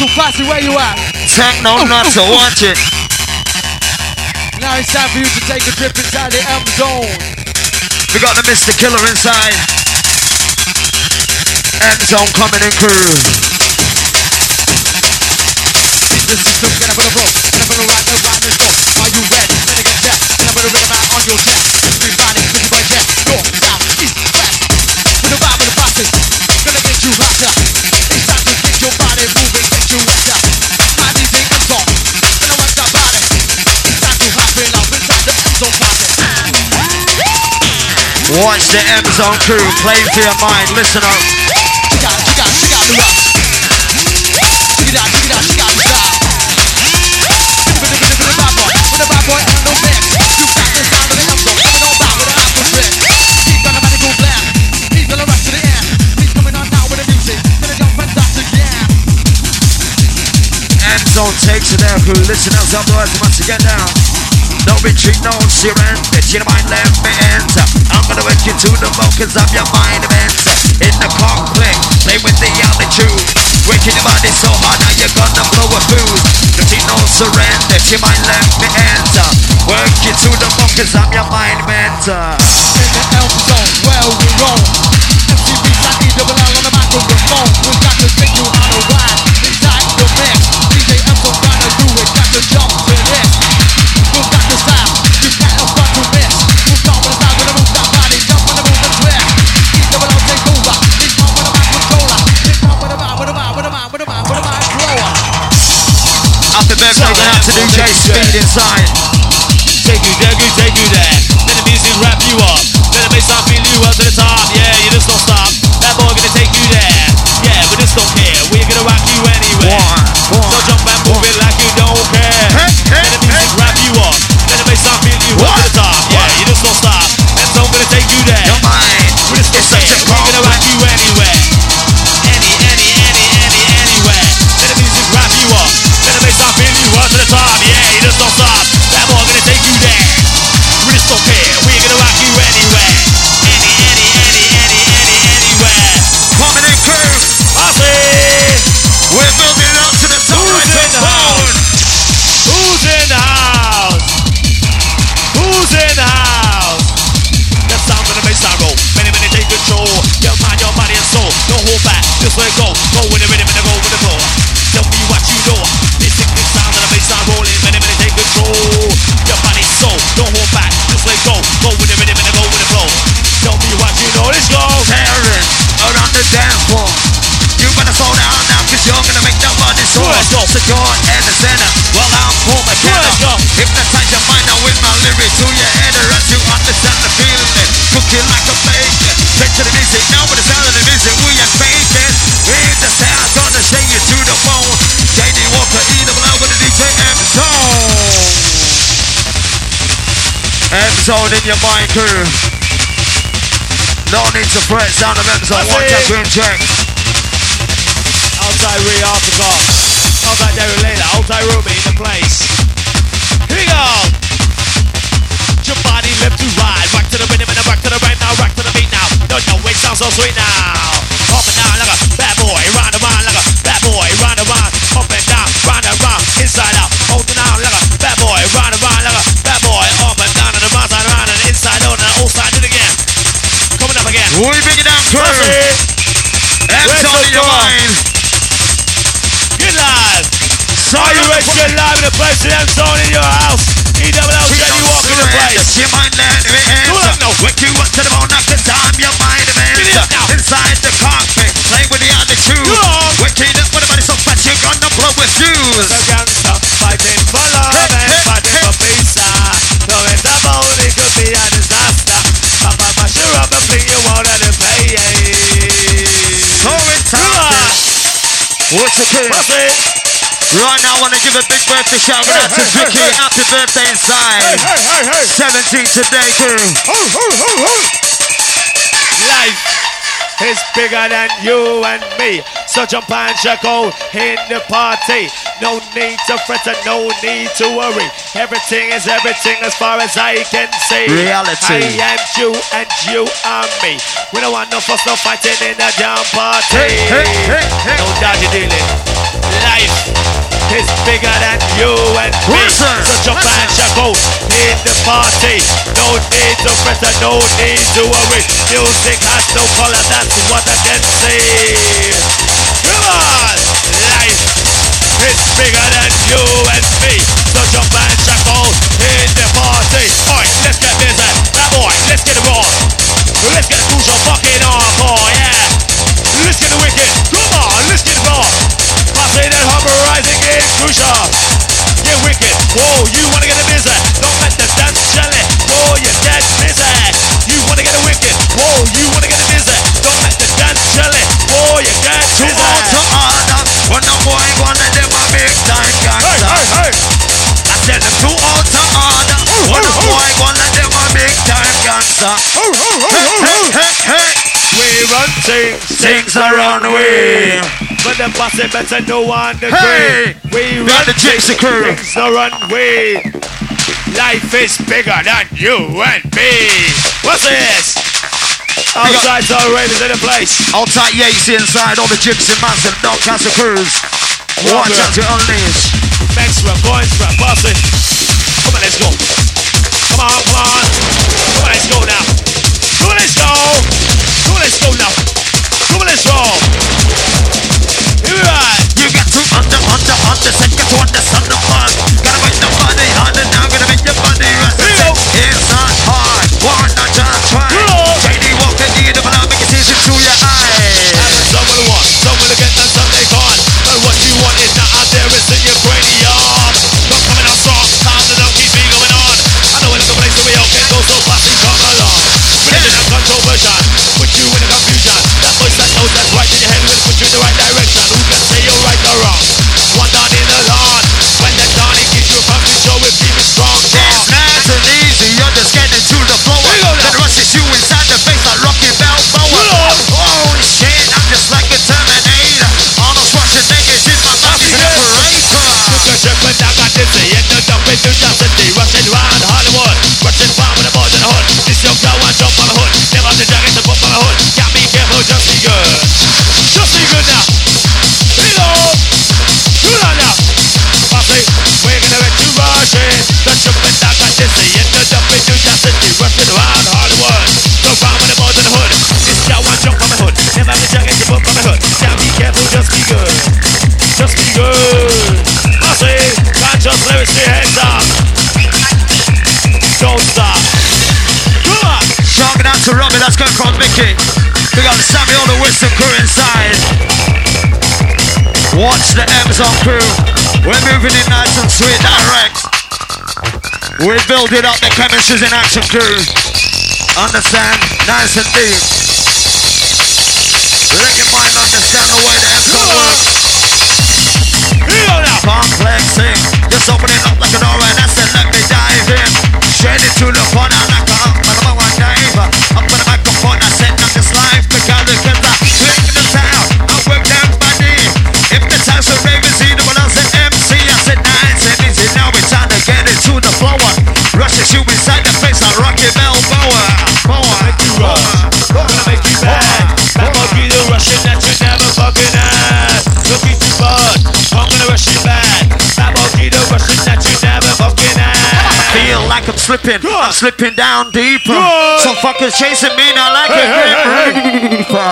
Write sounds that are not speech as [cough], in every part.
Crystal Classy, where you at? Techno nuts, so watch it. Now it's time for you to take a trip inside the M zone. We got the Mr. Killer inside. M zone coming in crew. The system, get up on the road. Get up on the ride, the ride, let's go. Are you ready? Better get set. Get up on the rhythm out on your chest. Everybody, push Watch the M zone crew playing for your mind. Listen up. The, the, the bad boy, the. You got the sound of the M zone, coming on with an. He's gonna medical blast. He's gonna rush the. He's coming on now with the music. M zone takes it there crew. Listen up, otherwise once you get down. No retreat, no surrender. Your mind let me enter. I'm gonna work you to the focus of your mind enter. In the cockpit, play with the altitude. Waking your body so hard, now you're gonna blow a fuse. No retreat, no surrender. Mind let me enter. Work you to the focus of your mind mentor. DJ inside. Take you there, you take you there. Let the music wrap you up. Let the bass feel you up to the top. Yeah, you just don't stop. That boy gonna take you there. Yeah, we just don't care. We're gonna rock you anywhere. One, one, So jump and move it like you don't care. Hey, hey, Let the music wrap you up. Let the bass feel you up to the top. Yeah, you just don't stop. And so I'm gonna take you there. Your mind We just don't Zone in your mind crew. No need to fret, sound of M Zone, That's watch it. out, green check. Outside Ray Aftergone. Outside Derry Layla. Outside Ruby in the place. Here we go. Your body left to right. Rock to the rhythm and rock to the right now. Rock to the beat now. No, no, it sounds so sweet now. In your house. E double We Jenny walk in the place. Your mind me Do it. Wake you up to the bone, knock the time, your mind now. Inside the cockpit, play with the attitude. Waking up with the body so fat, you're gonna blow with shoes. The gangster fighting for love Hey, and hey, fighting hey. for peace. ah. No matter about it could be a disaster. Papa mash you up and bring you out of the place. So it's time. What's the kid? What's it? Right now, I want to give a big birthday shout Hey, out to hey, hey, Vicky. hey. Happy birthday inside. Hey, hey, hey, hey. 17 today, crew. Life is bigger than you and me. So jump and check out in the party. No need to fret and no need to worry. Everything is everything as far as I can see. Reality. I am you and you are me. We don't want no fuss, no fighting in the damn party. Hey, hey, hey, hey. No dodgy dealing. Life bigger than you and me. Listen, So jump listen. and out in the party. No need to fret and no need to worry. Music has no color, that's what I can say. Come on, life is bigger than you and me. So jump and out in the party. Alright, let's get busy. Now boy, let's get it raw. Let's get crucial fucking hardcore, yeah. Let's get it wicked. Come on, let's get it raw. Passing and hoverizing in crucial. Get wicked. Whoa, you wanna get it busy? Don't let the dance jelly. Whoa, you get busy. You wanna get it wicked? Whoa, you wanna get it busy? Don't let the dance jelly. Whoa, you get To busy. all to order. When the boy gonna them a big time Hey, gangster. hey, hey. I said them to all to order. When the boy gonna them a big time gangster. Hey, hey, hey, hey. We run things, Things are on the way. But the boss it better know on the Hey, grade. We run the gypsy crew. things are on way. Life is bigger than you and me. What's this? Outside's all ravens in the place. Outside Yates inside all the gypsy and dog cancer crews. Watch out to unleash. Maxwell, Coinstra, Bossy. Come on, let's go. Come on, come on. Come on, let's go now. Come on, let's go. Come on, let's go now. Come on, let's roll. Here ride. You got to under, under, understand, got to understand the fun. Gotta make the money harder now, gotta make your money rest. Here go. It's not hard, one not just try. Here go. JD Walker, need to make it easy through your eyes. Having some will want, some will get and some they can't. But what you want is not out there, it's in your cranium. Not coming out strong, time to don't keep Watch crew. We're moving it nice and sweet, direct. We're building up the chemistries in action crew. Understand? Nice and deep. Let your mind understand the way the M Zone works. Here you go now. Complexing, just opening up like a door slipping, Good. I'm slipping down deeper Good. Some fuckers chasing me, not like Hey, it hey, hey, deeper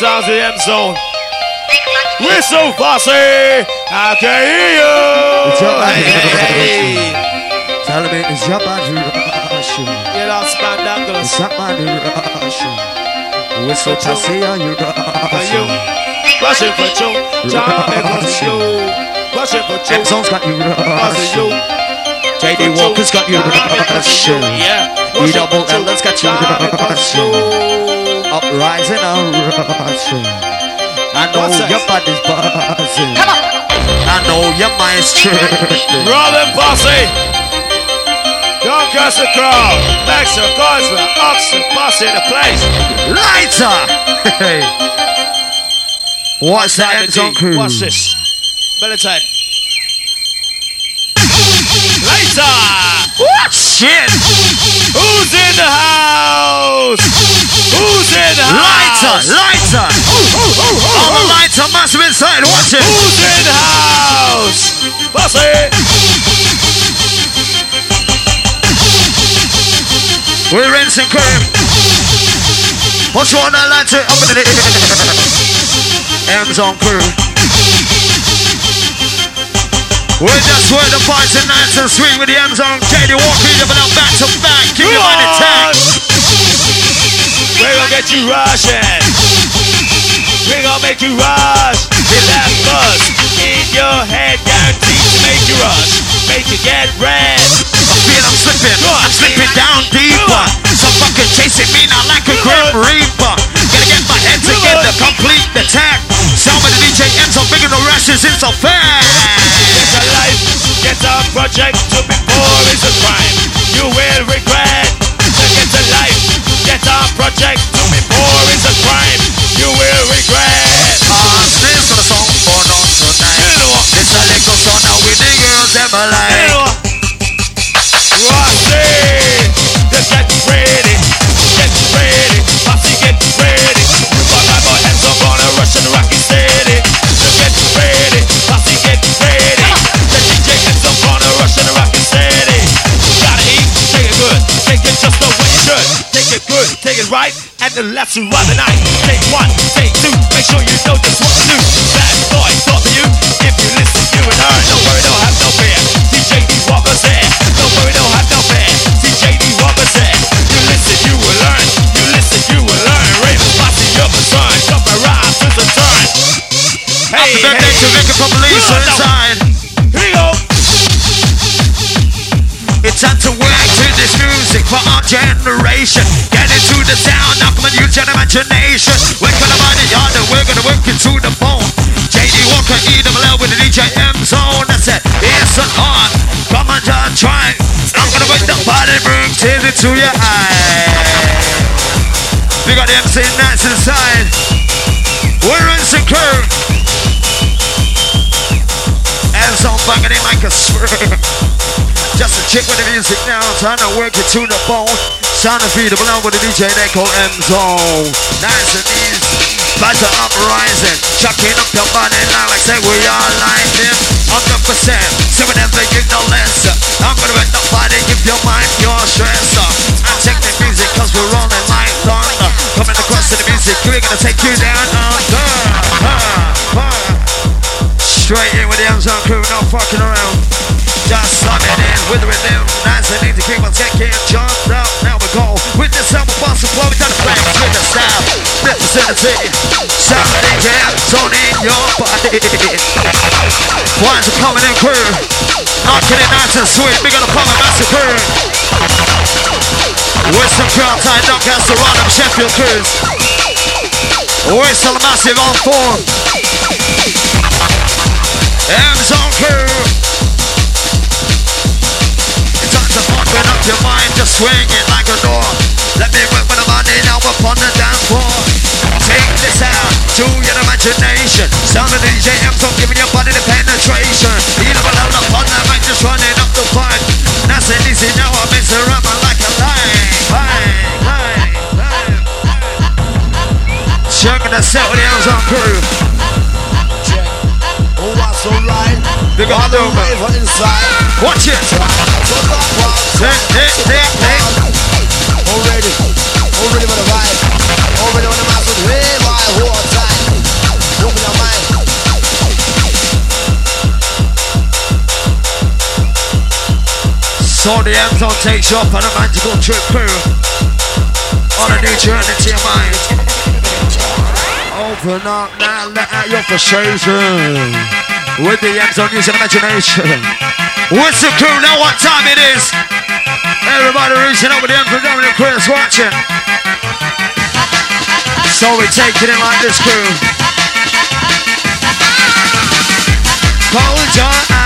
Sounds the M zone. We're so fussy. I can hear you. It's your body. Hey. Tell me it's your body rushing. Get out, spandangles. It's your body rushing. We're so passy, are you for rushing? Rushing for you. Jamaica for you. Rushing for you. M-Zone's got you Rushing you. rushing. JD Walker's got you rushing. Yeah. E double L, let's got you Jamaica for rushing. you. Uprising, I'm rushing. I know What's your body's buzzing. I know your mind's tripping. Robin Posse. Don't curse the crowd. Max of Gosler. Oxford Posse in the place. Lighter! [laughs] Hey. What's that Diamond M-Zone crew? Watch this. Militant. Pizza! What? Shit! Who's in the house? Who's in the house? Lighter, lighter! Ooh, ooh, ooh, All the lights are massive inside, watch it! Who's in the house? Bossy. We're rinsing cream. What's your name? Lighter? I'm gonna... M Zone crew. We just where the fights and nights and swing with the M Zone JD Walker, double out back to back. Give me one attack. We're gonna get you rushing. We're gonna make you rush. Feel that buzz in your head, guaranteed to make you rush. Make you get red. I feel I'm slipping, I'm slipping down deeper. So fucking chasing me now like a grim reaper. Gonna get my head together, complete the attack. Some of the DJ up bringing the rushes in so fast. Get a life, get a project to before it's a crime. You will regret. Get a life, get a project to before it's a crime. You will regret. Ah, this for the song for not tonight. Know? It's a little song now with the girls them You alive. The left right the night. Take one, take two, make sure you know just what to do. Imagination. On the body, yard, and we're gonna work it to the bone. JD Walker, E double L with the DJ M zone. That's it. It's an art. Come on, just try. I'm gonna work the body, bring tears into your eyes. We got the MC Nights inside. We're insecure. And some banging in like a swerve. [laughs] Just a chick with the music now, trying to work it to the bone. Sound of feed along with the DJ they call M Zone. Nice and easy. Are uprising. Chucking up your body now like say we are lightning. 100%. So whenever you know less. I'm gonna make the body give your mind your stress. I check the music cause we're rolling like thunder. Coming across to the music, we're gonna take you down under. Straight in with the M Zone crew, no fucking around. Just slam it in with the rhythm. Nice and easy, keep on taking jumped up. Now we go with the the flames with the style. Vicinity. Sound of zone in your body. Ones are coming in crew. Knocking it nice and sweet. We got a pump massacre. Some crowd tied Doncaster, Rotherham, Sheffield crews. Whistle massive on four. form. M Zone crew. It's time to open up your mind, just swing it like a door. Let me work with the money now upon the dance floor. Take this out to your imagination. Sound of DJ M Zone giving your body the penetration. Either below the fun, I might just running up the pipe. Nice and easy now, I'm around like a line. Checking the set with the M Zone crew. Oh, what's? Big up the Wave inside. Watch it. Tick, tick, tick, tick. So the M Zone takes you up on a magical trip crew. On a new journey to your mind. Open up now, let out your frustration. With the M Zone using imagination. What's the crew? Know what time it is? Everybody reaching up with the M Zone Dominic Chris watching. So we take it in like this crew. Close your eyes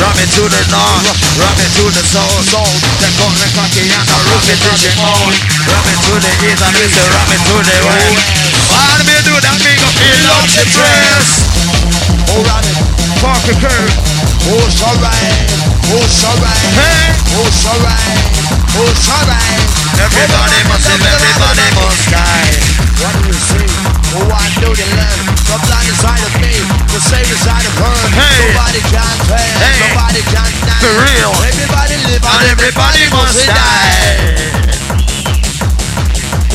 Drum it to to the north, ram it to the south. Out the cocky and the roof it is your own. Ram it to the east and say ram it to the west. All me do that, me go feel up the dress. Oh, Robin. Parker curve. Oh, so right. Oh, so right. Hey. Oh, so right. Oh, so right. Everybody must live, everybody must die. What do you see? Oh, the blind of me. The same of her. Nobody can. Nobody can. For real. Everybody live And everybody must die.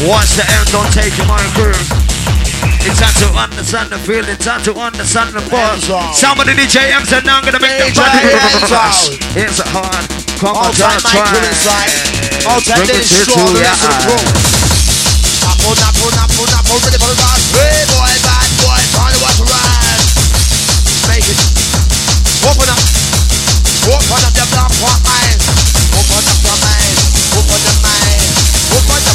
Once the end don't take you my crew. It's time to understand the feeling, It's time to understand the on. Somebody DJ M said now I'm gonna make the body hands rush. on. Here's a hard. Come All on, time try, Michael. All time Bring it Dennis to Shaw. The your rest of the eye. crew. Napo, napo, napo, napo. Ready for the rush. Hey, boy, bad boy. Trying to watch ride. Make it. Open up. Open up your black mind. Open up your mind. Open your mind. Open your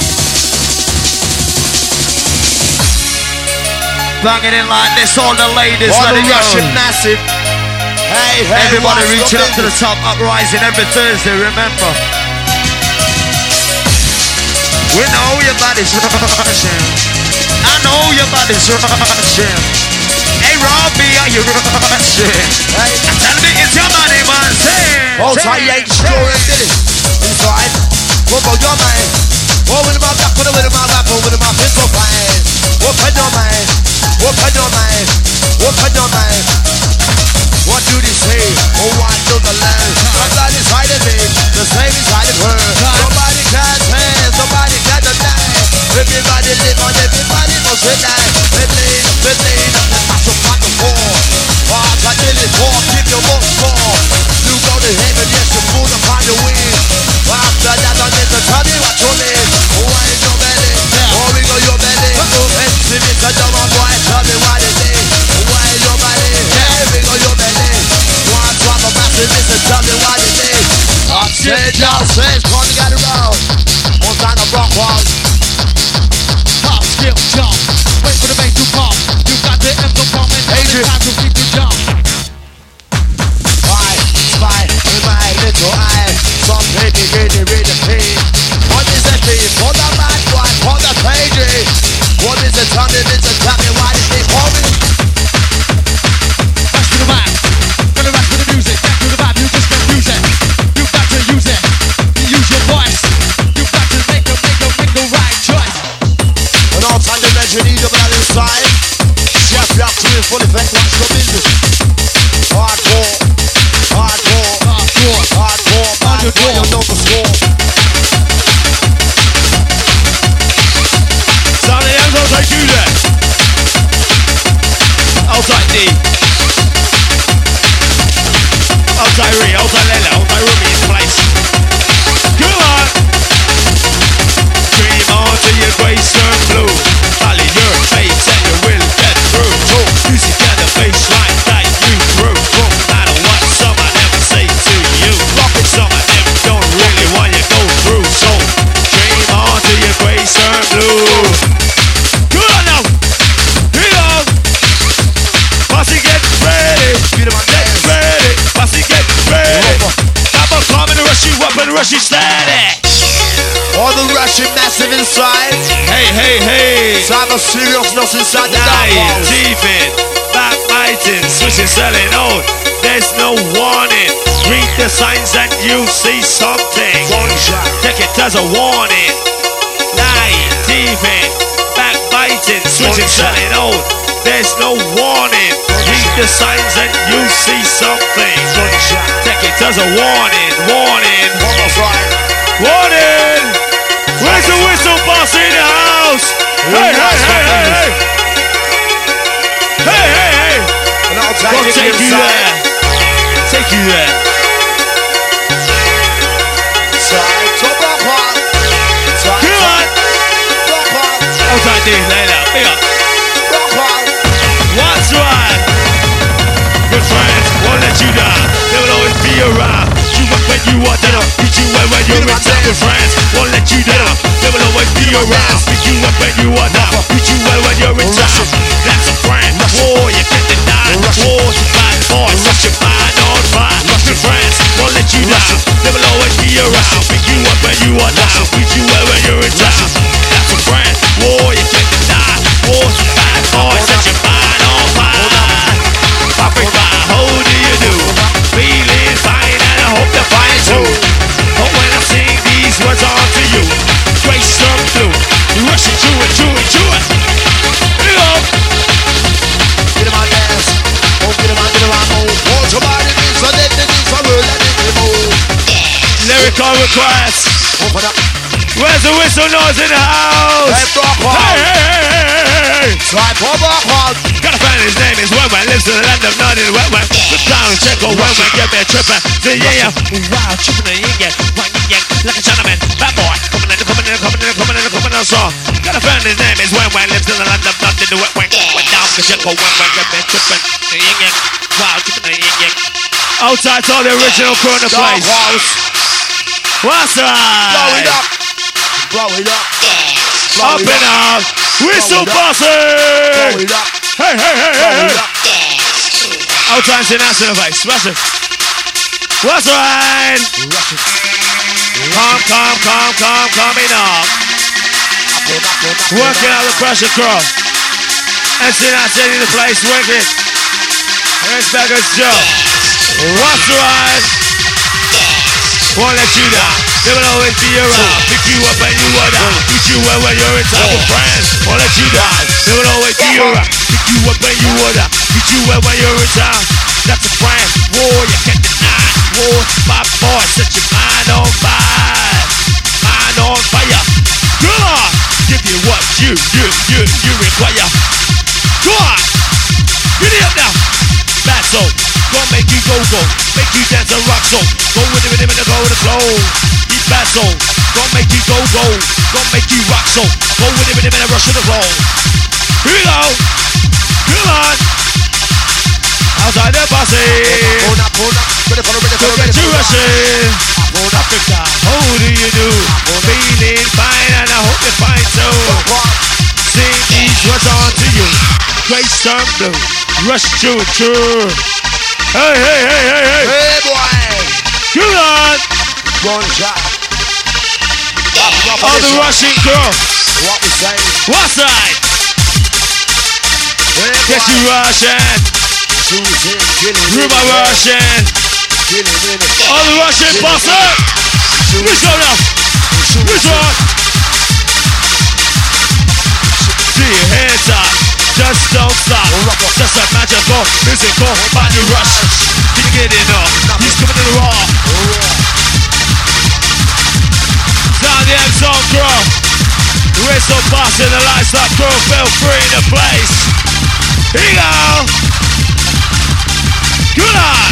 Banging in like this, all the ladies, All let it Russian go. massive. Hey, hey, Everybody reaching up to the top, uprising every Thursday, remember. We know your body's [laughs] rushing. I know your body's rushing. Hey Robbie, are you rushing? Hey. Tell me it's your body, man. Say. All time, yeah, sure and did it. Inside. What about your mind? With my back, with my. Open your mind. Open. Open. What do they say? Oh, what do the land? Somebody inside of me, the same inside of her. Nobody can tell, nobody can deny. Everybody live on, everybody must rely. Believe, believe, and mash up on the wall. Walk until it's four, keep your book four. You go to heaven, yes, you upon your wings. After that, I need to tell me what you need. Why is your belly? We go your belly. And tell your boy, tell me what it is. Why is your belly? Hey, we go your belly. One drop of massive, tell me what it is. Upstage, downstairs, come to get around. One time of rock walls. Pop, jump. Wait for the bass to pump. You got the coming. Now Adrian. it's time to keep the jump. My little rush you up and rush you steady. All the Russian massive inside. Hey, hey, hey. Of seriousness inside the Lying, thieving, backbiting, switching, selling out. There's no warning. Read the signs and you see something. Gunshot. Take it as a warning. Lying, thieving, backbiting, switching, selling out there's no warning. Read the signs and you see something. Gunshot. Take it as a warning, warning. Warning! Where's the whistle boss in the house? Hey, hey, hey, hey, hey! Hey, hey! And I'll take, I'll take you there. Take you there. Time to pop up. Come on! Outside this, lay down, big up. Good friends won't let you down. They will always be around. You up when you are down. Beat you up when you're in. Good friends won't let you down. They will always be around. Beat you up when you are down. Beat you up when you're in. That's a friend. War, you can't deny. War to fight for. Your mind on fire. Good friends won't let you down. They will always be around. Beat you up when you are down. Beat you when you're in. That's a friend. War, you can't deny. War to fight for. Your mind. Africa, how do you do? Feeling fine and I hope you find too. But when I sing these words on to you, straight some blue, rushing through it, it, it. Here you go. Get him on dance. Oh, get him on, get him on, move. Hold your body, this, so that, that, this, so roll, and then you move. Lyrical request. Open up. Where's the whistle noise in the house? Hey, Hey, hey, Swipe over, on. Got a friend, his name is Wenwen, lives in the land of none in Wenwen. Good down, check on Wenwen, get me a tripper. Uh, Say yeah, yeah, wow, tripping the yin yang, one yin yang, like a gentleman, bad boy, coming in, coming in, coming in, coming in, coming in, song. Got a friend, his name is Wenwen, lives in the land of the Wenwen. Went down, check on oh, Wenwen, get me a tripping, uh, the yin yang, wow, tripping the yin yang. Outside, all the original crew in the place. What's Blow it up. Blow it up. Blow Up it and up. Out, whistle. Blow. Hey, hey, hey, hey, hey. say that's in the face. What's it? What's right? Come, come, come, come, coming up. Working out the pressure crew. And see that in the place, working. Here's Beggars Joe. What's right? Won't let you down. They will always be around. Pick you up when you are down. Beat you up when you're in with friends. Won't let you down. They will always be around. Pick you up when you are down. Beat you up when you're in town. That's a friend. War, you can't deny. War, my boy, set your mind on fire. Mind on fire. Come on. Give you what you, you, you, you require. Go on. Get it up now. Soul. Gonna make you go go. Make you dance a rock soul. Go with the rhythm and go with the flow. Bad. Gonna make you go go. Gonna make you rock so. Go with the rhythm and rush to the roll. Here we go. Come on. Outside the posse. Pull up, pull up. Ready for the, ready for the, ready you for the. rushing. Pull up. Africa. How do you do? Feeling fine and I hope you find so. Rock on. Sing these words on to you. Great storm blue. Rush through it through. Hey, hey, hey, hey, hey. Hey, boy. Come on. One shot. Up, up, All the Russian rushing girl. What we say? What's that? Get you boy. rushing. Choosing, killing, Rumor killing, rushing. killing, killing. All the Russian boss up. Let's go now. Which one? See your hands up. Just don't stop. Just a magical musical body rush. Can you get enough? He's coming in raw. Down the end zone crew. Boss in the lifestyle crew. Feel free in the place. Here you go. Good on.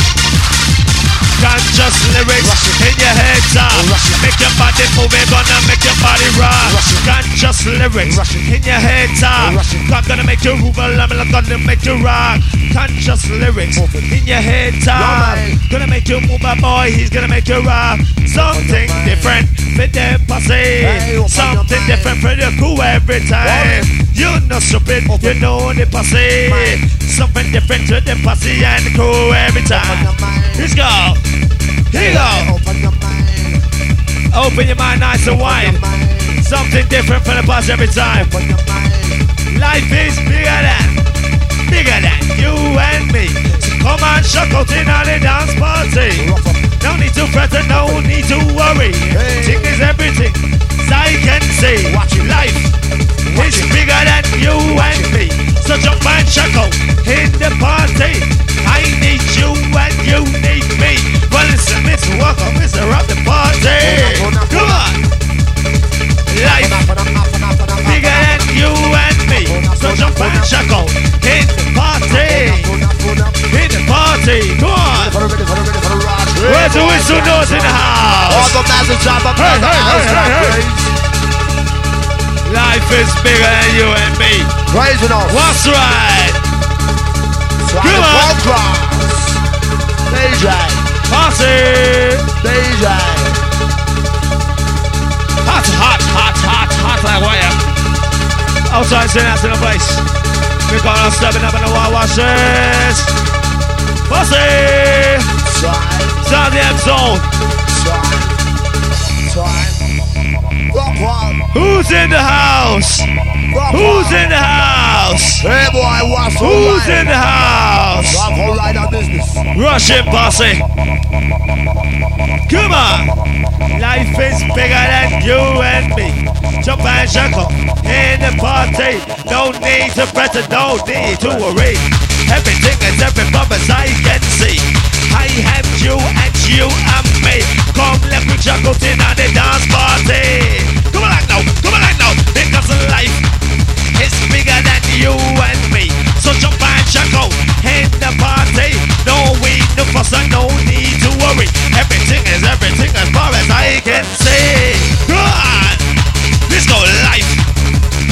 Conscious lyrics in your head top. Make your body move, it gonna make your body rock. Conscious lyrics in your head top. I'm gonna make you move, I'm gonna make you rock. Conscious lyrics in your head time. Gonna make you move, my boy, he's gonna make you rock. Something different for them posse. Something different for the crew every time. You know stupid, you know the posse. Something different to the posse and the crew every time. Let's go. Here you go. Open your mind. Open your mind, nice and wide. Something different for the posse every time. Open your mind. Life is bigger than, bigger than you and me. So come on, shock out in on the dance party. No need to fret and no need to worry. Everything is everything. As I can say, life is bigger than you and me. So jump and out in the party. I need you and you need me. Well, listen, Mr. Welcome, Mr. Rock the party. Come on. Life bigger than you and me. So jump and shock out in the party. In the party. Come on. Where's the whistle noise in the house? All the massive job of Hey, the hey, house hey, hey, hey. Life is bigger than you and me. Crazy enough. What's right? Come on. cross. DJ. Party! DJ. Hot, hot, hot, hot, hot like wire. Outside, sitting out to the place. We're gonna stepping up in the wild washes. Pussy! Try. Sound the M zone. Try. Try. Who's in the house? Who's in the house? Hey boy, what's Who's in the house? Rock all right on business. Russian posse. Come on. Life is bigger than you and me. Jump and shuckle in the party. No need to press it, no need to worry. Everything is every as I can see. I have you and you and me. Come let me juggle in on the dance party. Come on now, come on now. Because life is bigger than you and me. So jump and juggle in the party. No need to fuss and no need to worry. Everything is everything as far as I can see. Come on. Let's go life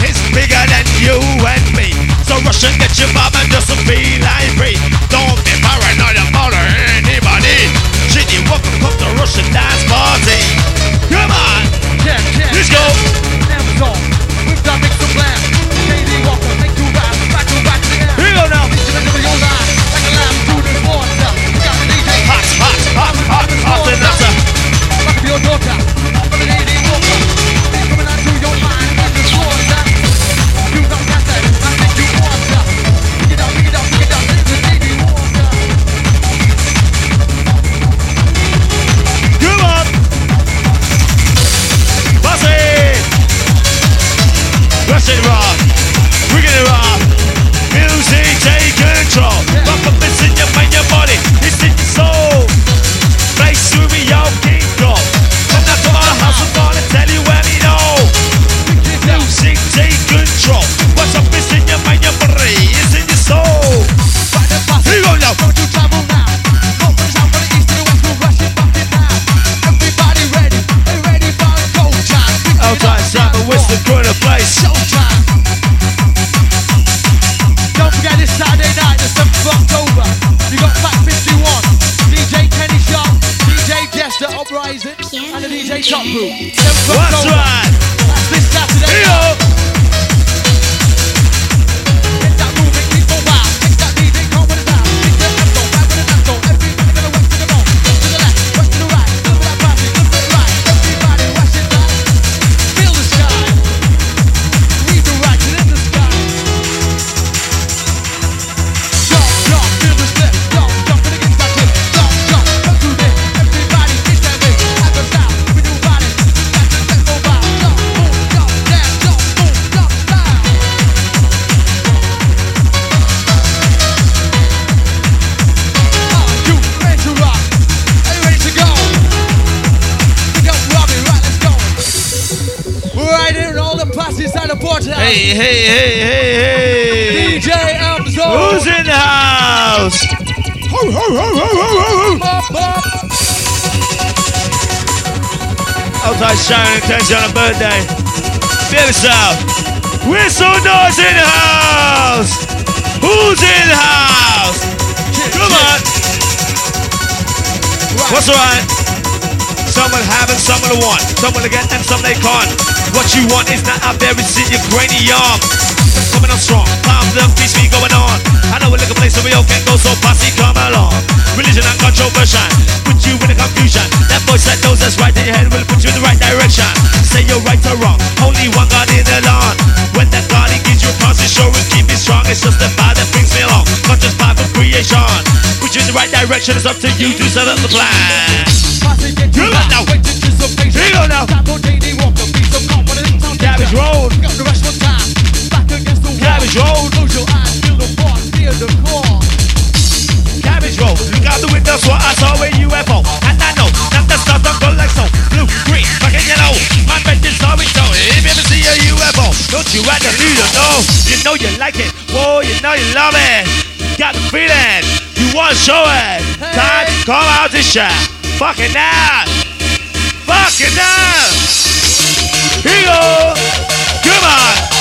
is bigger than you and me. So rush and get your bob DJ Jester Uprising, and the DJ Top Group. 7th What's right? This Saturday Here Outside shining attention on a birthday. Feel yourself. Whistle noise in the house. Who's in the house? Come on. What's alright? Some have and some want. Some will get and some they can't. What you want is not out there, it's in your cranium. Coming on strong, palms up, peace going on. Know we place where we all can go, so posse come along. Religion and controversy, put you in a confusion. That voice that knows that's right in your head will put you in the right direction. Say you're right or wrong, only one God in the land. When that God he gives you to show and keep it strong, it's just the power that brings me along. Conscious power of creation. Put you in the right direction, it's up to you to set up the plan. Passing get you Come on back. now. Here you now. Time for JD Walker. Be some confident. Cabbage. Road. Cabbage Road, close your eyes, feel the fog, feel the core. Cabbage Road, look out the window, so I saw a UFO. And I know that the stars don't go like so. Blue, green, fucking yellow. My friend is always so. If you ever see a UFO, don't you ever need to know. You know you like it, whoa, you know you love it. Got the feeling, you want to show it. Time to call out this shit. Fucking now. Fucking now. Here you go. Come on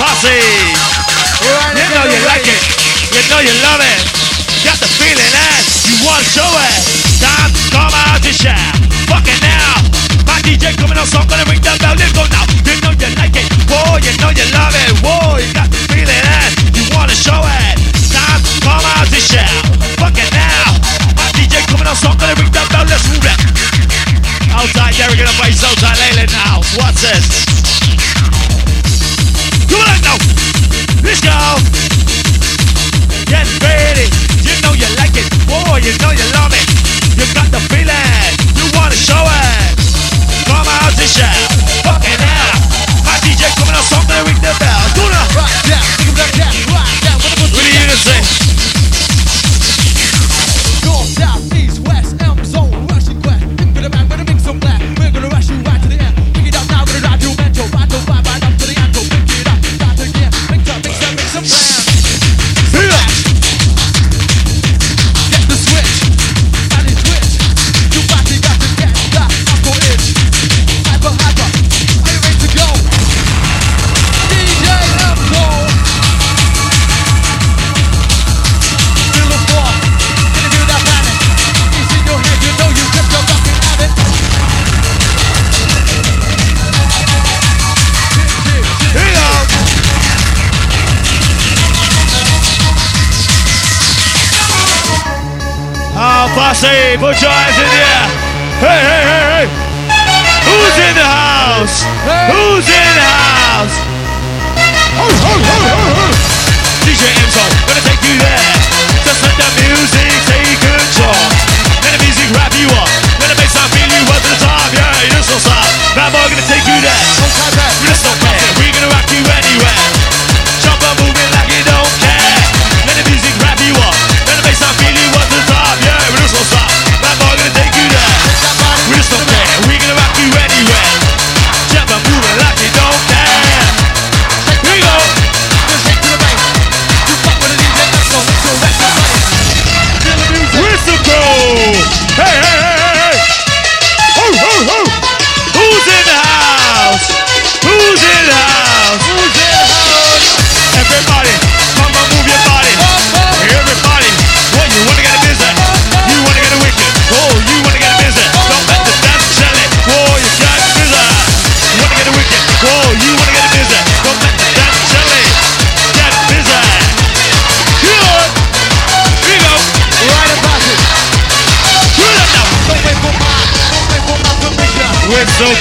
posse. You know you like it. You know you love it. Got the feeling that you want to show it. Time to come out your share. Fuck it now. My DJ coming on, so I'm gonna ring the bell. Let's go now. You know you like it. Whoa, you know you love it. Whoa, you got the feeling that you wanna show it. Time to come out your share. Fuck it now. My DJ coming on, so I'm gonna ring the bell. Let's move it.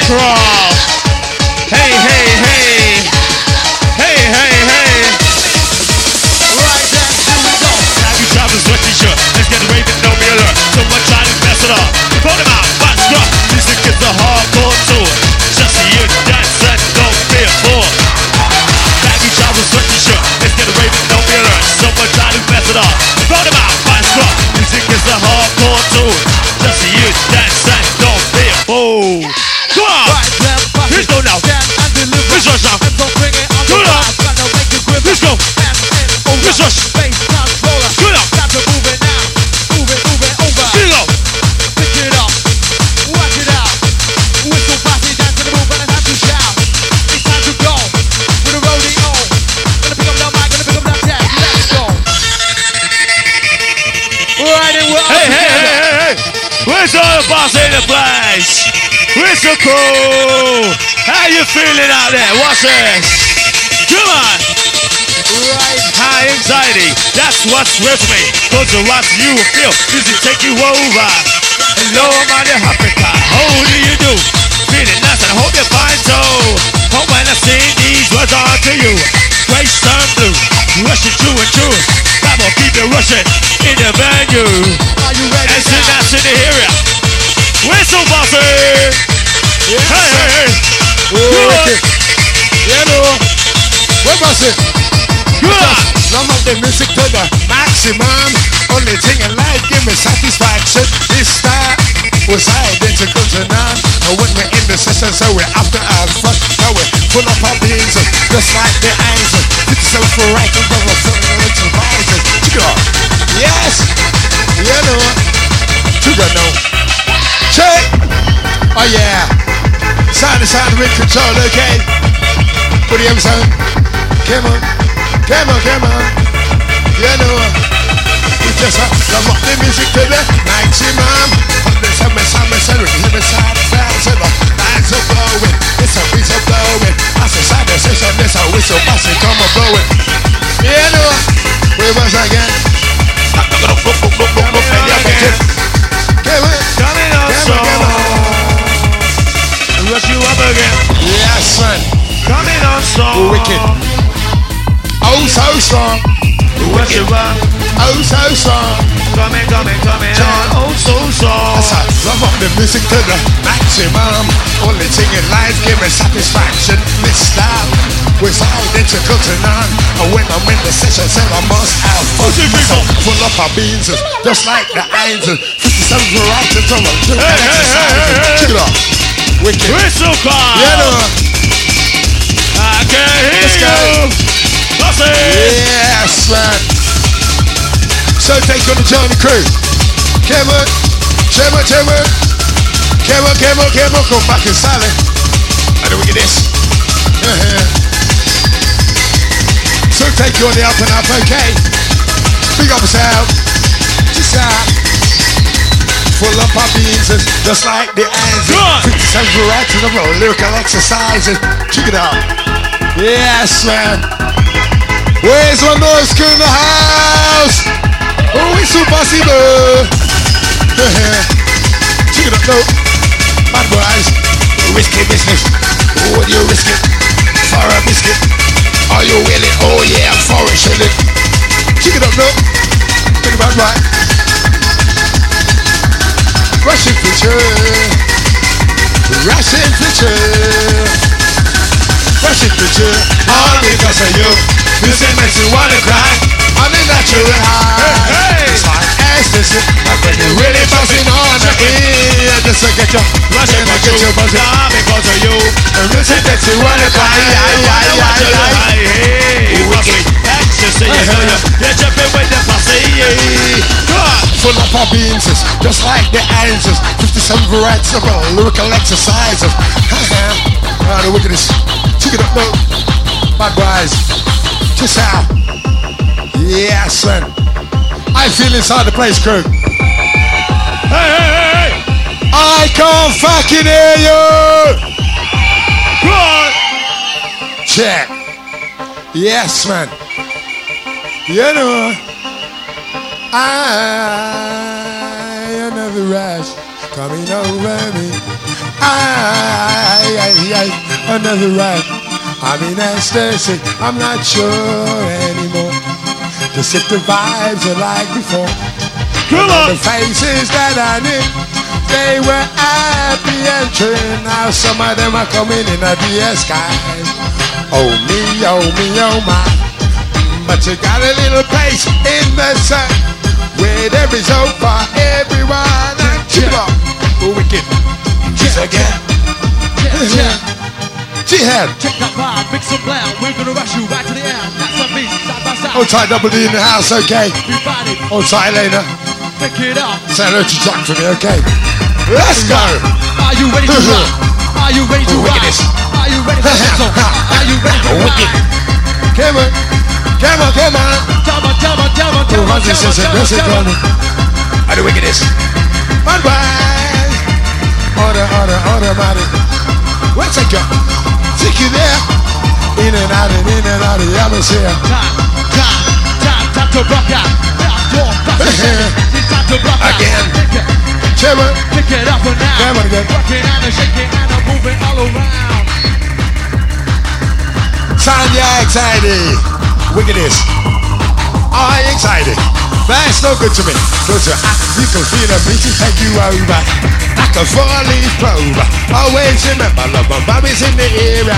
Cross. bicycle. How you feeling out there? What's this? Come on. Right. High anxiety, that's what's with me. Cause of what you feel, music take you over. Hello, I'm on your happy car. How do you do? Feeling nice I hope you find so. Hope when I sing these words are to you. Grace turn blue, rushing through and through. Come on, keep it rushing in the venue. Are you ready? And sit down to the area. Whistle Buffy! Yeah. Hey, hey, hey. Good. Good. Yeah, no. What was it? Good. Because none of the music to the maximum. Only thing in life give me satisfaction. This time was identical to none. And when we're in the session, so we're after our fun. Now we pull up our beans, just like the eyes. Fit yourself for right and double something with your eyes. Chica. Yes. Yeah, no. Too Chica, no. Check. Oh, yeah the sound of Richard Soul, okay? Put the M sound. Come on, come on, come on. You know We just have to rock the music to the maximum. On the summer, summer, summer, summer, side, summer. Lines are blowing, it's a breeze blowing. I say side, I say some, a whistle, I say come on, blowing. You know We once again. Again. Again. Yes, man. Coming on strong. Wicked. Oh, so strong. Rush you up. Oh, so strong. Coming, coming, coming on. Oh, so strong. That's how love up the music to the maximum. Only singing live, give me satisfaction. This style was all identical to none. And when I'm in the session, say I must have fun. So full up our beans, just like the angels. 57 varieties of a Hey, different hey, hey, exercise. hey, hey. Check it out. Wicked. Whistle call. Yeah, no. I can hear Let's go. you. Bossy. Yes, man. So take on the Johnny crew. Kevin, Kevin, Kevin, Kevin, Kevin, Kevin, come back and silent. And then we get this. so take you on the up and up, okay? Big up yourself. Just out. Full up our beans, just like the ants. Good. 57 varieties of our lyrical exercises. Check it out. Yes, man. Where's one noise crew in the house? Oh, it's so possible. [laughs] Check it out, no. Bad boys. Risky business. Would you risk it for a biscuit? Are you willing? Oh yeah, for a shilling. Check it out, no. Think about right. Russian feature. Russian feature. Russian feature. All because of you. Music makes you wanna cry. On the natural high. Hey, hey. It's like ecstasy. When you're really buzzing on the ear, just to get your to rush get you. your buzzing. Nah, because of you. And music makes you wanna cry. Yeah, yeah, yeah, yeah. Hey, Bossy. Ecstasy, you know you. You're jumping with the posse. Full of our beans, just like the answers. 57 varieties of our lyrical exercises. [laughs] Ah, the wickedness. Check it up, no. Bad boys. Just out. Yes, man. I feel inside the place, crew. Hey, hey, hey. I can't fucking hear you. On. Check. Yes, man. You know, I another rash coming over me. I, I, I another rash. I'm in ecstasy. I'm not sure anymore. Just if the vibes are like before. Come on. The faces that I knew, they were happy and true. Now some of them are coming in a sky. Oh me, oh me, oh my. But you got a little place in the sun where there is hope for everyone. And keep up, wicked. Just again. Jihad. Check that vibe, make some loud. We're gonna rush you right to the end. That's a beat, side by side. Hold tight, double D in the house, okay? Everybody, Hold tight, Elena. pick it up. Say hello to Jack for me, okay? Let's go. Are you ready to [laughs] rock? Are you ready to rock? Are you ready to [laughs] whistle? Are you ready to Wicked. rock? Come on. Come on, come on. Come on, come on, come on, Two come on, hundred come on, says come on, aggressive come on. running. How the wickedness. Bye bye. Order, order, automatic. Where's it go? Take you there. In and out and in and out of the atmosphere. Time, time, time, time to rock out. Now your body, it's time to rock out. Again. Pick it, Chimmer. pick it up and now. Come on again. Rocking and a shaking and a moving all around. Sound ya excited. Wickedness. I excited. That's no good to me. Good to I, you can feel the beat take you over. Like a four-leaf clover. Always remember, love my Bobby's in the area.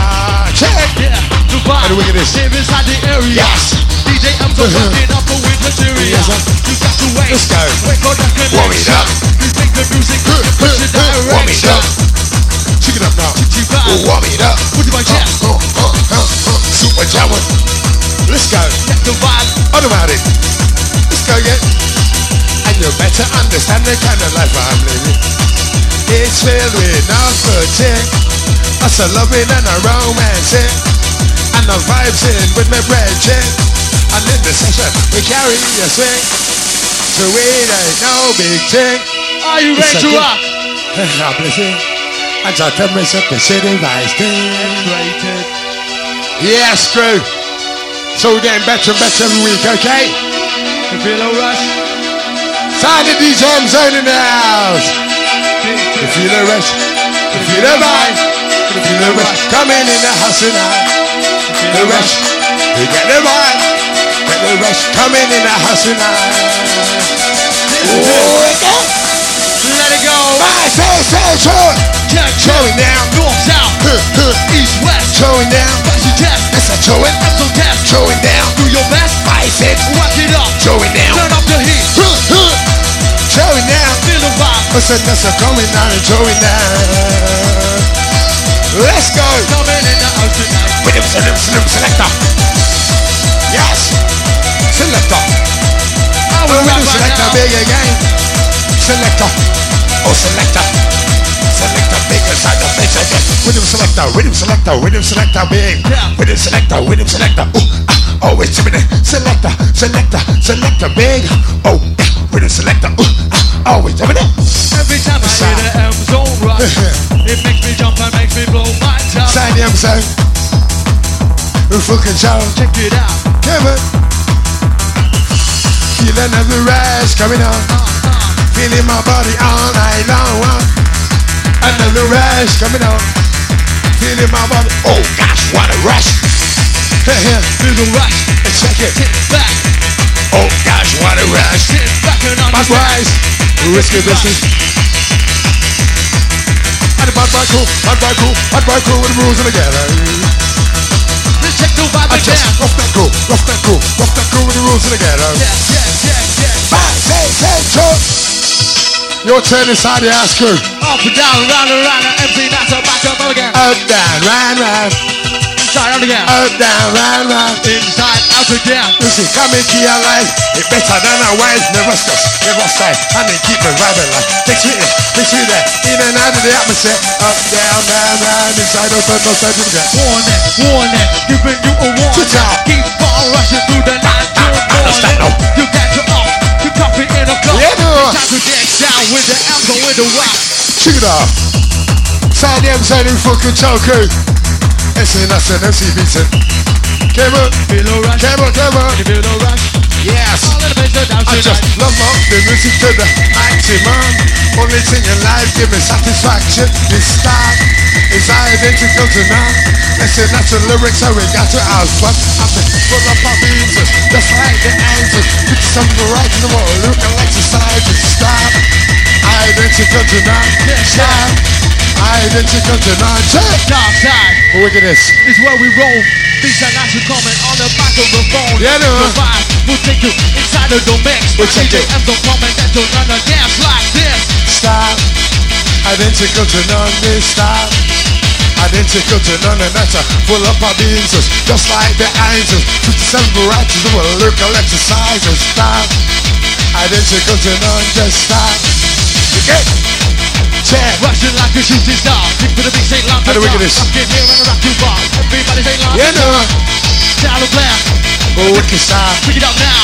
Check. Yeah, to vibe. And look at this. Live inside the area. Yes. DJ I'm so rocking up with material. Yes. You got to wait. Let's go. Wait for the connection. Warm it up. You make the music, push it direction. Warm it up. Check it up now. You vibe. Warm it up. Put it on your chest. Uh, uh, uh, uh, Super jammer. Let's go. Get the vibe. Automatic. Let's go again. And you better understand the kind of life I'm living. It's filled with novelty. Us a loving and a romancing. And the vibes in with my brethren. And in the session, we carry a swing. So it ain't no big thing. Are you ready to rock? [laughs] Bless you. And so tell me something, city vice thing. Yes, Drew. So we're getting better and better every week, okay? You feel a rush? Sign the DJ zone in the house. You feel the rush, you feel the vibe, you feel the rush. Coming in the house tonight. The rush, you get the vibe, get the rush. Coming in the house tonight. Oh, Let it go. my soul, soul, soul. Check, Show it down, North, south, huh, huh. east, west. show it down. Bust your chest. Yes, I show it, I'm so show it down. Do your best. Bicep, Rock it up. show it down. Turn up the heat. Huh, huh. Show it down. Feel the vibe. Listen, that's a coming down and showing down. Let's go. Coming in the house tonight. Rhythm, rhythm, rhythm, selector. Yes. Selector. I will Rhythm rock right selector, now. big again. Selector. Oh, selector. Selector, big inside the face again. Rhythm selector, rhythm selector, rhythm selector, big. Yeah. Rhythm selector, rhythm selector. Ooh, ah, always Jimmy. Selector, selector, selector, big. Oh, yeah. Rhythm selector. Ooh, ah, always Jimmy. Every time I hear the M Zone rush, [laughs] it makes me jump and makes me blow my top. Sign them, son. Full control. Check it out. Kevin. Feeling of the rush coming on. Feeling my body all night long. Another rush coming on. Feeling my body. Oh gosh, what a rush. Hey Feel the rush. Check it. Sit back. Oh gosh, what a rush. Sit back and Bad understand. boys. Risky business. And the bad boy crew, bad boy crew, bad boy crew with the rules together. Let's check the vibe I just again. rough that crew, rough that crew, rough that crew with the rules together. Yeah, yeah, yeah, yeah. Five, six, seven, two. Your turn inside the ass crew. Up and down, round and round, and empty, so back up again. Up, down, round, round. Inside, out again. Up, down, round, round. Inside, out again. Listen, come into your life. It better than our wives. Never stress, never stay. And they keep it vibing like. Takes you in, takes you there. In and out of the atmosphere. Up, down, round, round. Inside, open, outside, to the ground. Warning, warning, giving you a warning. Keep on rushing through the night till understand morning. now. You got your off, you coffee in cup. Yeah, no. Time to get down with the alcohol with the rock. Check it out. Side them, side them, fucking chow crew. Listen, that's an MC beating. Came on, Feel the came on, came on. you feel the rush. Yes. All in the place, down I just love up the music to the maximum. Only thing in life give me satisfaction. This style is identical to none. Listen, that's the lyrics how we got to our fun. I'm full of our beats, just like the answers. Put some right in the world, looking like society style. Identical to none. Style. Identical to none. Check. Dark side oh, Look at this. is where we roll. These are not you comment on the microphone. Yeah, no. The vibe will take you inside of the mix. We'll check it. DJs don't comment that you're gonna dance like this. style. Identical to none, this style. Identical to none, and that's a full up of beans, just like the answers. 57 varieties of a local exercise and style. Identical to none, just stop style. Okay. Check. Rushing like a shooting star. Kick to the beat, say long How do we get this? Rock it here and rock you bar. Everybody say long Yeah, no. Down the blast. Oh, wicked style. Pick it up now.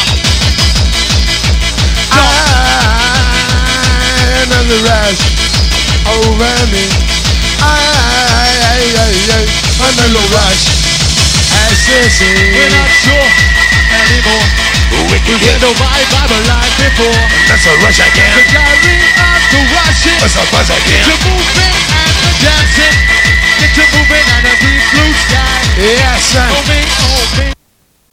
I another rush over me. I, I, I, I, another rush. I say, We're not sure anymore. We can get no vibe I've alive before. Let's a rush again. The carry on to rush it. A buzz again. The moving and the dancing. Get to moving and a deep blue sky. Yes, sir. Oh, me.